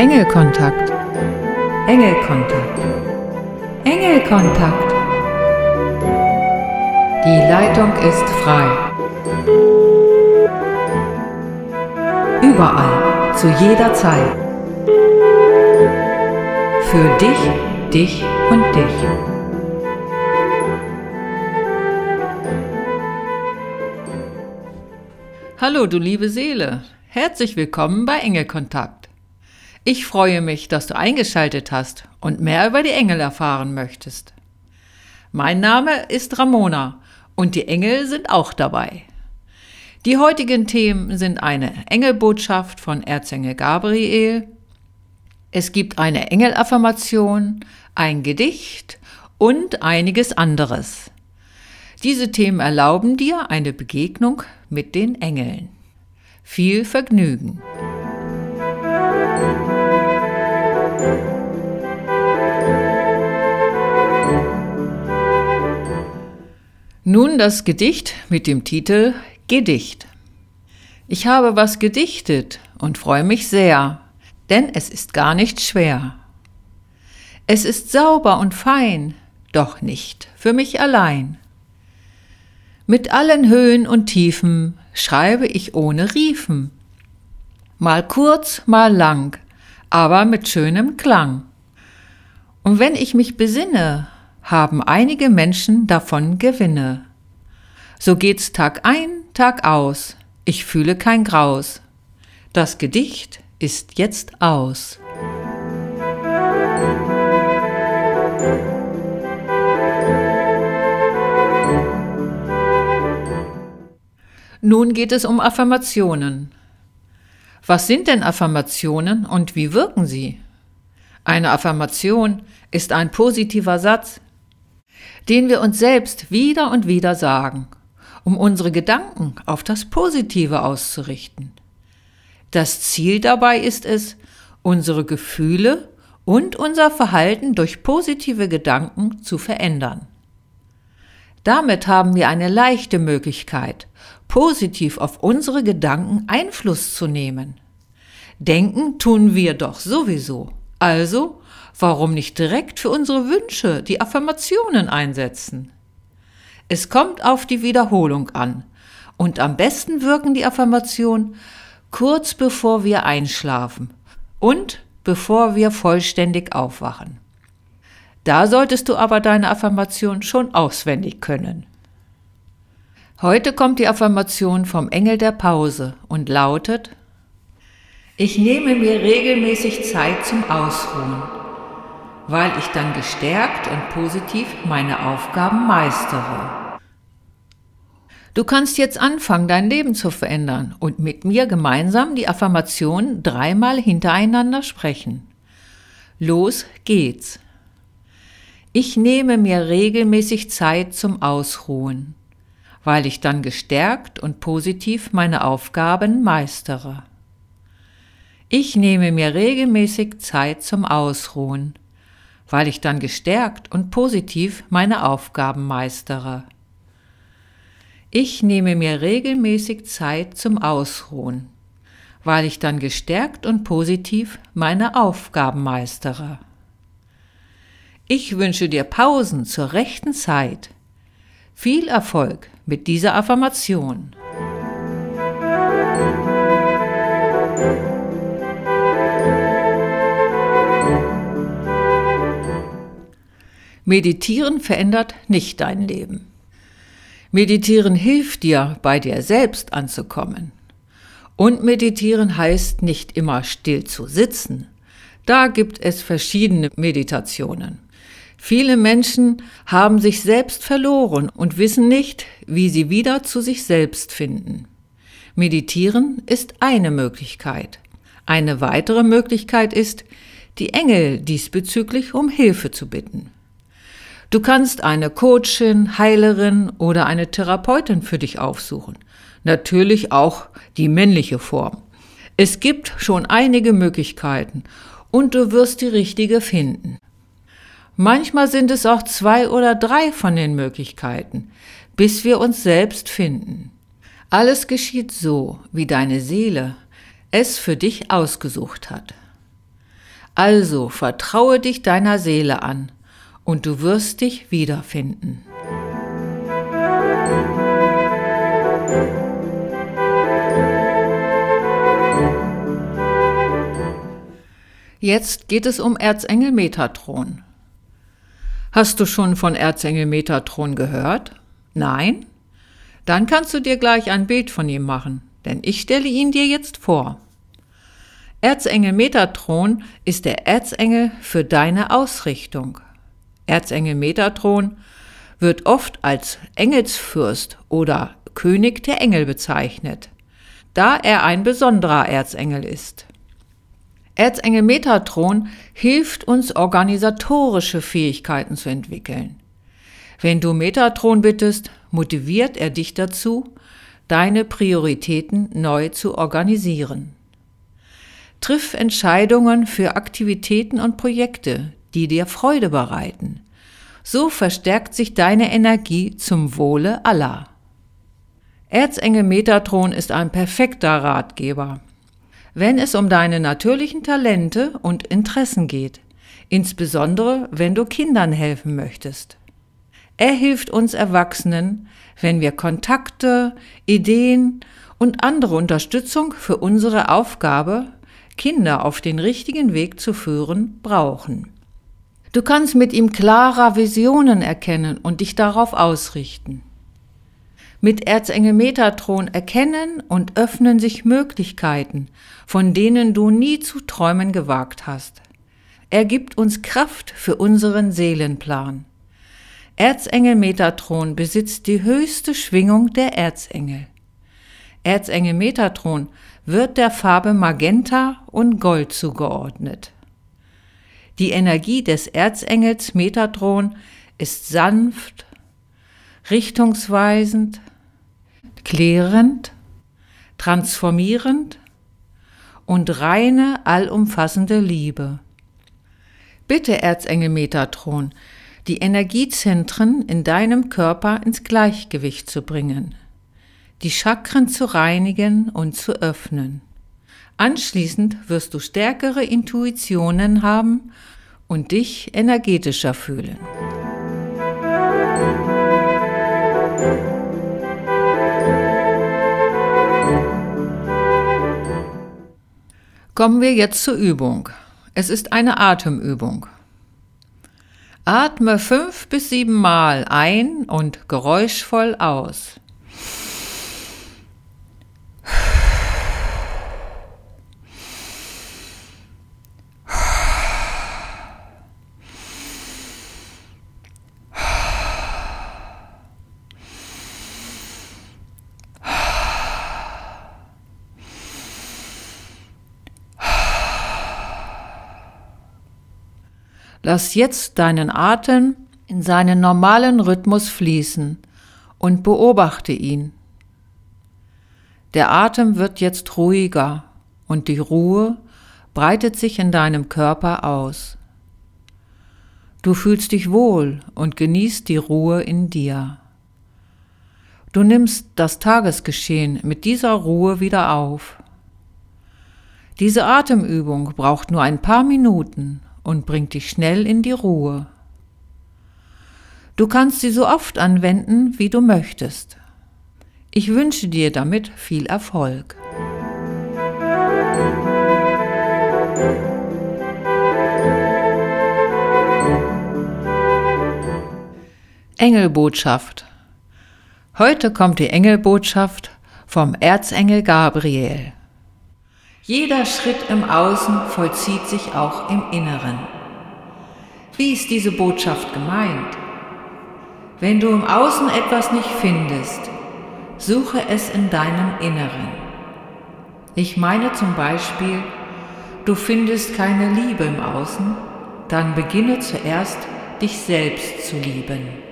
Engelkontakt. Engelkontakt. Engelkontakt. Die Leitung ist frei. Überall, zu jeder Zeit. Für dich, dich und dich. Hallo, du liebe Seele. Herzlich willkommen bei Engelkontakt. Ich freue mich, dass du eingeschaltet hast und mehr über die Engel erfahren möchtest. Mein Name ist Ramona und die Engel sind auch dabei. Die heutigen Themen sind eine Engelbotschaft von Erzengel Gabriel, es gibt eine Engelaffirmation, ein Gedicht und einiges anderes. Diese Themen erlauben dir eine Begegnung mit den Engeln. Viel Vergnügen! Nun das Gedicht mit dem Titel Gedicht. Ich habe was gedichtet und freue mich sehr, denn es ist gar nicht schwer. Es ist sauber und fein, doch nicht für mich allein. Mit allen Höhen und Tiefen schreibe ich ohne Riefen. Mal kurz, mal lang, aber mit schönem Klang. Und wenn ich mich besinne, haben einige Menschen davon Gewinne. So geht's Tag ein, Tag aus, ich fühle kein Graus. Das Gedicht ist jetzt aus. Nun geht es um Affirmationen. Was sind denn Affirmationen und wie wirken sie? Eine Affirmation ist ein positiver Satz, den wir uns selbst wieder und wieder sagen, um unsere Gedanken auf das Positive auszurichten. Das Ziel dabei ist es, unsere Gefühle und unser Verhalten durch positive Gedanken zu verändern. Damit haben wir eine leichte Möglichkeit, positiv auf unsere Gedanken Einfluss zu nehmen. Denken tun wir doch sowieso. Also, warum nicht direkt für unsere Wünsche die Affirmationen einsetzen? Es kommt auf die Wiederholung an. Und am besten wirken die Affirmationen kurz bevor wir einschlafen und bevor wir vollständig aufwachen. Da solltest du aber deine Affirmation schon auswendig können. Heute kommt die Affirmation vom Engel der Pause und lautet, ich nehme mir regelmäßig Zeit zum Ausruhen, weil ich dann gestärkt und positiv meine Aufgaben meistere. Du kannst jetzt anfangen, dein Leben zu verändern und mit mir gemeinsam die Affirmation dreimal hintereinander sprechen. Los geht's. Ich nehme mir regelmäßig Zeit zum Ausruhen weil ich dann gestärkt und positiv meine Aufgaben meistere. Ich nehme mir regelmäßig Zeit zum Ausruhen, weil ich dann gestärkt und positiv meine Aufgaben meistere. Ich nehme mir regelmäßig Zeit zum Ausruhen, weil ich dann gestärkt und positiv meine Aufgaben meistere. Ich wünsche dir Pausen zur rechten Zeit. Viel Erfolg mit dieser Affirmation. Meditieren verändert nicht dein Leben. Meditieren hilft dir, bei dir selbst anzukommen. Und meditieren heißt nicht immer still zu sitzen. Da gibt es verschiedene Meditationen. Viele Menschen haben sich selbst verloren und wissen nicht, wie sie wieder zu sich selbst finden. Meditieren ist eine Möglichkeit. Eine weitere Möglichkeit ist, die Engel diesbezüglich um Hilfe zu bitten. Du kannst eine Coachin, Heilerin oder eine Therapeutin für dich aufsuchen. Natürlich auch die männliche Form. Es gibt schon einige Möglichkeiten und du wirst die richtige finden. Manchmal sind es auch zwei oder drei von den Möglichkeiten, bis wir uns selbst finden. Alles geschieht so, wie deine Seele es für dich ausgesucht hat. Also vertraue dich deiner Seele an und du wirst dich wiederfinden. Jetzt geht es um Erzengel Metatron. Hast du schon von Erzengel Metatron gehört? Nein? Dann kannst du dir gleich ein Bild von ihm machen, denn ich stelle ihn dir jetzt vor. Erzengel Metatron ist der Erzengel für deine Ausrichtung. Erzengel Metatron wird oft als Engelsfürst oder König der Engel bezeichnet, da er ein besonderer Erzengel ist. Erzengel Metatron hilft uns, organisatorische Fähigkeiten zu entwickeln. Wenn du Metatron bittest, motiviert er dich dazu, deine Prioritäten neu zu organisieren. Triff Entscheidungen für Aktivitäten und Projekte, die dir Freude bereiten. So verstärkt sich deine Energie zum Wohle aller. Erzengel Metatron ist ein perfekter Ratgeber wenn es um deine natürlichen Talente und Interessen geht, insbesondere wenn du Kindern helfen möchtest. Er hilft uns Erwachsenen, wenn wir Kontakte, Ideen und andere Unterstützung für unsere Aufgabe, Kinder auf den richtigen Weg zu führen, brauchen. Du kannst mit ihm klarer Visionen erkennen und dich darauf ausrichten. Mit Erzengel Metatron erkennen und öffnen sich Möglichkeiten, von denen du nie zu träumen gewagt hast. Er gibt uns Kraft für unseren Seelenplan. Erzengel Metatron besitzt die höchste Schwingung der Erzengel. Erzengel Metatron wird der Farbe Magenta und Gold zugeordnet. Die Energie des Erzengels Metatron ist sanft, richtungsweisend, klärend, transformierend und reine, allumfassende Liebe. Bitte, Erzengel Metatron, die Energiezentren in deinem Körper ins Gleichgewicht zu bringen, die Chakren zu reinigen und zu öffnen. Anschließend wirst du stärkere Intuitionen haben und dich energetischer fühlen. Kommen wir jetzt zur Übung. Es ist eine Atemübung. Atme fünf bis sieben Mal ein und geräuschvoll aus. Lass jetzt deinen Atem in seinen normalen Rhythmus fließen und beobachte ihn. Der Atem wird jetzt ruhiger und die Ruhe breitet sich in deinem Körper aus. Du fühlst dich wohl und genießt die Ruhe in dir. Du nimmst das Tagesgeschehen mit dieser Ruhe wieder auf. Diese Atemübung braucht nur ein paar Minuten und bringt dich schnell in die Ruhe. Du kannst sie so oft anwenden, wie du möchtest. Ich wünsche dir damit viel Erfolg. Engelbotschaft. Heute kommt die Engelbotschaft vom Erzengel Gabriel. Jeder Schritt im Außen vollzieht sich auch im Inneren. Wie ist diese Botschaft gemeint? Wenn du im Außen etwas nicht findest, suche es in deinem Inneren. Ich meine zum Beispiel, du findest keine Liebe im Außen, dann beginne zuerst dich selbst zu lieben.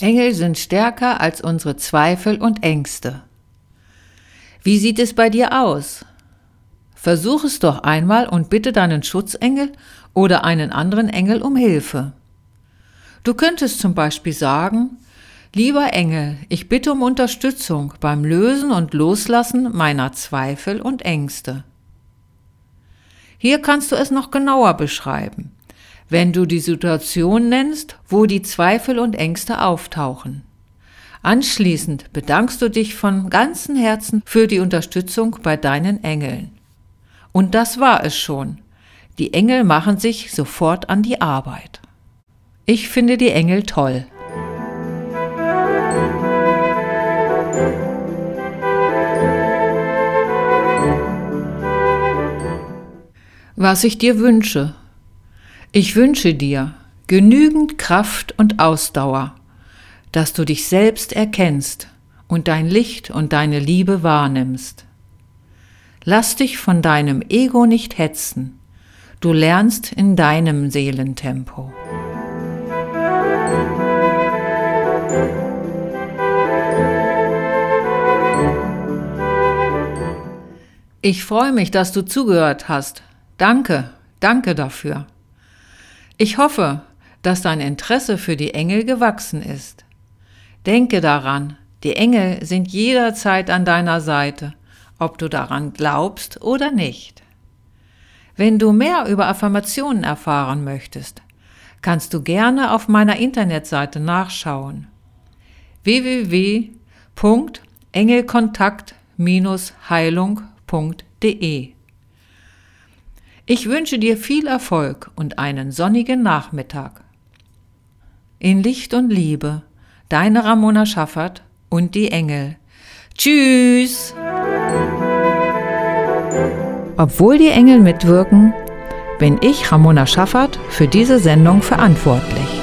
Engel sind stärker als unsere Zweifel und Ängste. Wie sieht es bei dir aus? Versuch es doch einmal und bitte deinen Schutzengel oder einen anderen Engel um Hilfe. Du könntest zum Beispiel sagen, Lieber Engel, ich bitte um Unterstützung beim Lösen und Loslassen meiner Zweifel und Ängste. Hier kannst du es noch genauer beschreiben, wenn du die Situation nennst, wo die Zweifel und Ängste auftauchen. Anschließend bedankst du dich von ganzem Herzen für die Unterstützung bei deinen Engeln. Und das war es schon. Die Engel machen sich sofort an die Arbeit. Ich finde die Engel toll. Was ich dir wünsche. Ich wünsche dir genügend Kraft und Ausdauer, dass du dich selbst erkennst und dein Licht und deine Liebe wahrnimmst. Lass dich von deinem Ego nicht hetzen, du lernst in deinem Seelentempo. Ich freue mich, dass du zugehört hast. Danke, danke dafür. Ich hoffe, dass dein Interesse für die Engel gewachsen ist. Denke daran, die Engel sind jederzeit an deiner Seite, ob du daran glaubst oder nicht. Wenn du mehr über Affirmationen erfahren möchtest, kannst du gerne auf meiner Internetseite nachschauen. www.engelkontakt-heilung.de ich wünsche dir viel Erfolg und einen sonnigen Nachmittag. In Licht und Liebe, deine Ramona Schaffert und die Engel. Tschüss! Obwohl die Engel mitwirken, bin ich, Ramona Schaffert, für diese Sendung verantwortlich.